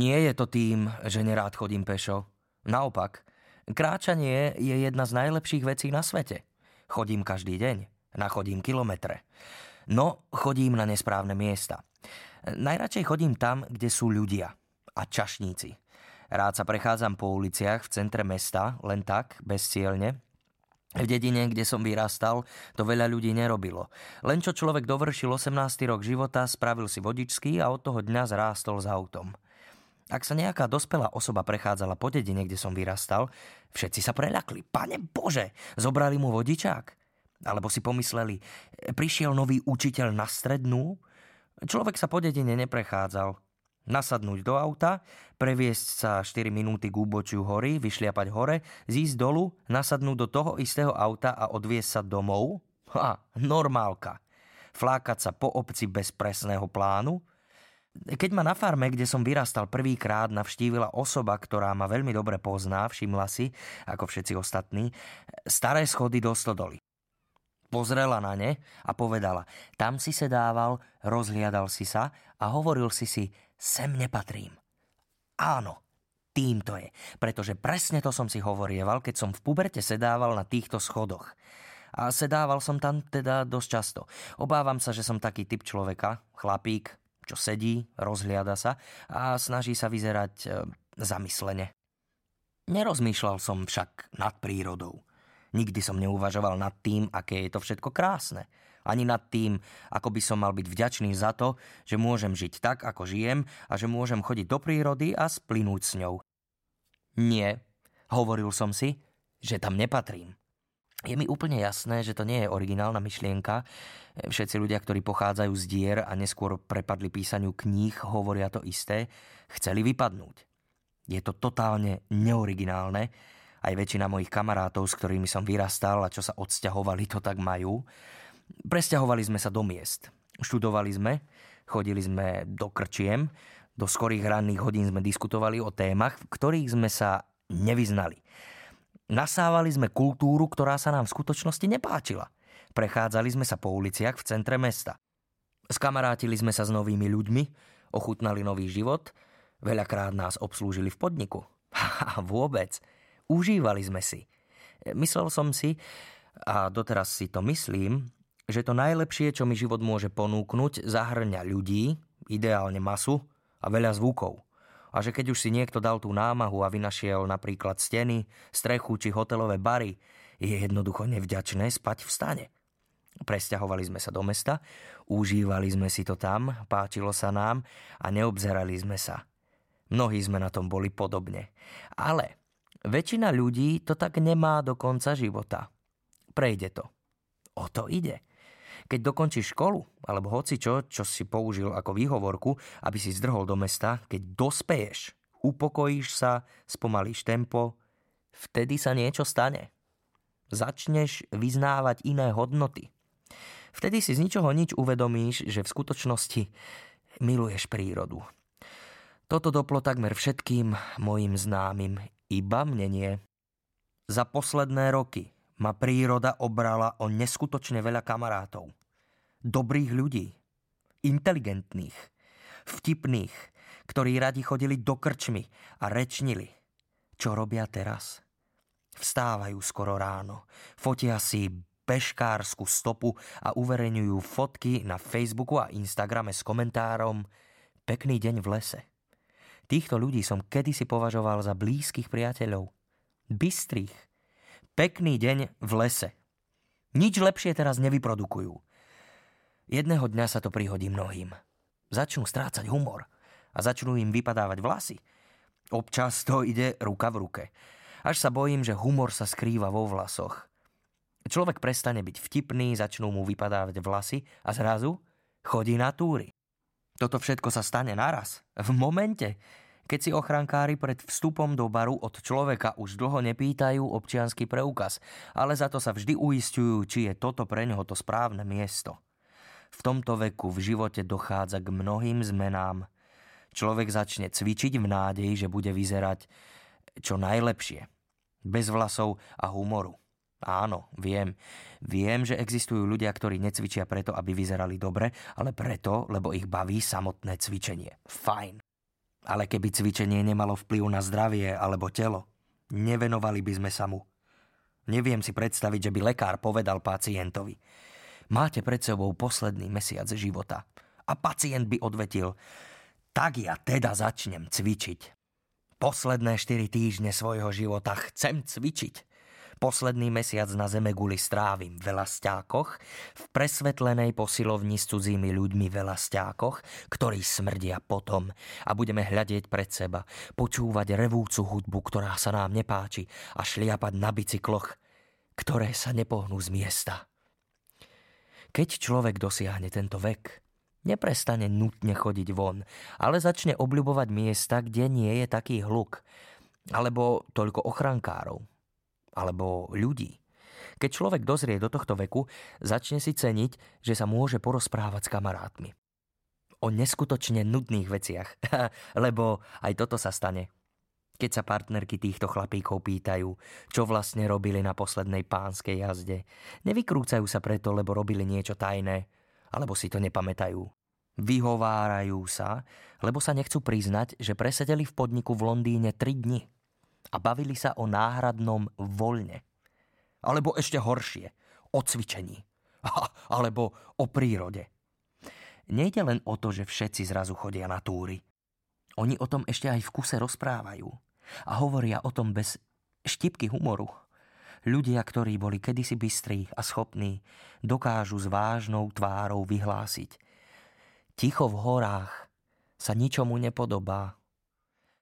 Nie je to tým, že nerád chodím pešo. Naopak, kráčanie je jedna z najlepších vecí na svete. Chodím každý deň, nachodím kilometre. No, chodím na nesprávne miesta. Najradšej chodím tam, kde sú ľudia a čašníci. Rád sa prechádzam po uliciach v centre mesta, len tak, bezcielne, v dedine, kde som vyrastal, to veľa ľudí nerobilo. Len čo človek dovršil 18. rok života, spravil si vodičský a od toho dňa zrástol s autom. Ak sa nejaká dospelá osoba prechádzala po dedine, kde som vyrastal, všetci sa preľakli. Pane Bože, zobrali mu vodičák. Alebo si pomysleli, prišiel nový učiteľ na strednú? Človek sa po dedine neprechádzal. Nasadnúť do auta, previesť sa 4 minúty k úbočiu hory, vyšliapať hore, zísť dolu, nasadnúť do toho istého auta a odviesť sa domov? Ha, normálka. Flákať sa po obci bez presného plánu? Keď ma na farme, kde som vyrastal prvýkrát, navštívila osoba, ktorá ma veľmi dobre pozná, všimla si, ako všetci ostatní, staré schody do stodoly. Pozrela na ne a povedala, tam si sedával, rozhliadal si sa a hovoril si si, sem nepatrím. Áno, tým to je, pretože presne to som si hovorieval, keď som v puberte sedával na týchto schodoch. A sedával som tam teda dosť často. Obávam sa, že som taký typ človeka, chlapík, čo sedí, rozhliada sa a snaží sa vyzerať e, zamyslene. Nerozmýšľal som však nad prírodou. Nikdy som neuvažoval nad tým, aké je to všetko krásne. Ani nad tým, ako by som mal byť vďačný za to, že môžem žiť tak, ako žijem a že môžem chodiť do prírody a splynúť s ňou. Nie, hovoril som si, že tam nepatrím. Je mi úplne jasné, že to nie je originálna myšlienka. Všetci ľudia, ktorí pochádzajú z dier a neskôr prepadli písaniu kníh, hovoria to isté. Chceli vypadnúť. Je to totálne neoriginálne. Aj väčšina mojich kamarátov, s ktorými som vyrastal a čo sa odsťahovali, to tak majú. Presťahovali sme sa do miest. Študovali sme, chodili sme do krčiem, do skorých ranných hodín sme diskutovali o témach, v ktorých sme sa nevyznali. Nasávali sme kultúru, ktorá sa nám v skutočnosti nepáčila. Prechádzali sme sa po uliciach v centre mesta. Skamarátili sme sa s novými ľuďmi, ochutnali nový život, veľakrát nás obslúžili v podniku. A vôbec, užívali sme si. Myslel som si, a doteraz si to myslím, že to najlepšie, čo mi život môže ponúknuť, zahrňa ľudí, ideálne masu a veľa zvukov – a že keď už si niekto dal tú námahu a vynašiel napríklad steny, strechu či hotelové bary, je jednoducho nevďačné spať v stane. Presťahovali sme sa do mesta, užívali sme si to tam, páčilo sa nám a neobzerali sme sa. Mnohí sme na tom boli podobne. Ale väčšina ľudí to tak nemá do konca života. Prejde to. O to ide. Keď dokončíš školu, alebo hoci čo, čo si použil ako výhovorku, aby si zdrhol do mesta, keď dospeješ, upokojíš sa, spomalíš tempo, vtedy sa niečo stane. Začneš vyznávať iné hodnoty. Vtedy si z ničoho nič uvedomíš, že v skutočnosti miluješ prírodu. Toto doplo takmer všetkým mojim známym, iba mne nie. Za posledné roky ma príroda obrala o neskutočne veľa kamarátov dobrých ľudí, inteligentných, vtipných, ktorí radi chodili do krčmy a rečnili. Čo robia teraz? Vstávajú skoro ráno, fotia si peškárskú stopu a uverejňujú fotky na Facebooku a Instagrame s komentárom Pekný deň v lese. Týchto ľudí som kedysi považoval za blízkych priateľov. Bystrých. Pekný deň v lese. Nič lepšie teraz nevyprodukujú. Jedného dňa sa to prihodí mnohým. Začnú strácať humor a začnú im vypadávať vlasy. Občas to ide ruka v ruke. Až sa bojím, že humor sa skrýva vo vlasoch. Človek prestane byť vtipný, začnú mu vypadávať vlasy a zrazu chodí na túry. Toto všetko sa stane naraz, v momente, keď si ochrankári pred vstupom do baru od človeka už dlho nepýtajú občiansky preukaz, ale za to sa vždy uistujú, či je toto pre neho to správne miesto. V tomto veku v živote dochádza k mnohým zmenám. Človek začne cvičiť v nádeji, že bude vyzerať čo najlepšie. Bez vlasov a humoru. Áno, viem. Viem, že existujú ľudia, ktorí necvičia preto, aby vyzerali dobre, ale preto, lebo ich baví samotné cvičenie. Fajn. Ale keby cvičenie nemalo vplyv na zdravie alebo telo, nevenovali by sme sa mu. Neviem si predstaviť, že by lekár povedal pacientovi. Máte pred sebou posledný mesiac života. A pacient by odvetil, tak ja teda začnem cvičiť. Posledné 4 týždne svojho života chcem cvičiť. Posledný mesiac na zeme guli strávim v Velasťákoch, v presvetlenej posilovni s cudzími ľuďmi Velasťákoch, ktorí smrdia potom a budeme hľadieť pred seba, počúvať revúcu hudbu, ktorá sa nám nepáči a šliapať na bicykloch, ktoré sa nepohnú z miesta. Keď človek dosiahne tento vek, Neprestane nutne chodiť von, ale začne obľubovať miesta, kde nie je taký hluk. Alebo toľko ochrankárov. Alebo ľudí. Keď človek dozrie do tohto veku, začne si ceniť, že sa môže porozprávať s kamarátmi. O neskutočne nudných veciach. Lebo aj toto sa stane. Keď sa partnerky týchto chlapíkov pýtajú, čo vlastne robili na poslednej pánskej jazde, nevykrúcajú sa preto, lebo robili niečo tajné, alebo si to nepamätajú. Vyhovárajú sa, lebo sa nechcú priznať, že presedeli v podniku v Londýne 3 dni a bavili sa o náhradnom voľne. Alebo ešte horšie, o cvičení. Alebo o prírode. Nejde len o to, že všetci zrazu chodia na túry. Oni o tom ešte aj v kuse rozprávajú. A hovoria o tom bez štipky humoru. Ľudia, ktorí boli kedysi bystrí a schopní, dokážu s vážnou tvárou vyhlásiť. Ticho v horách sa ničomu nepodobá.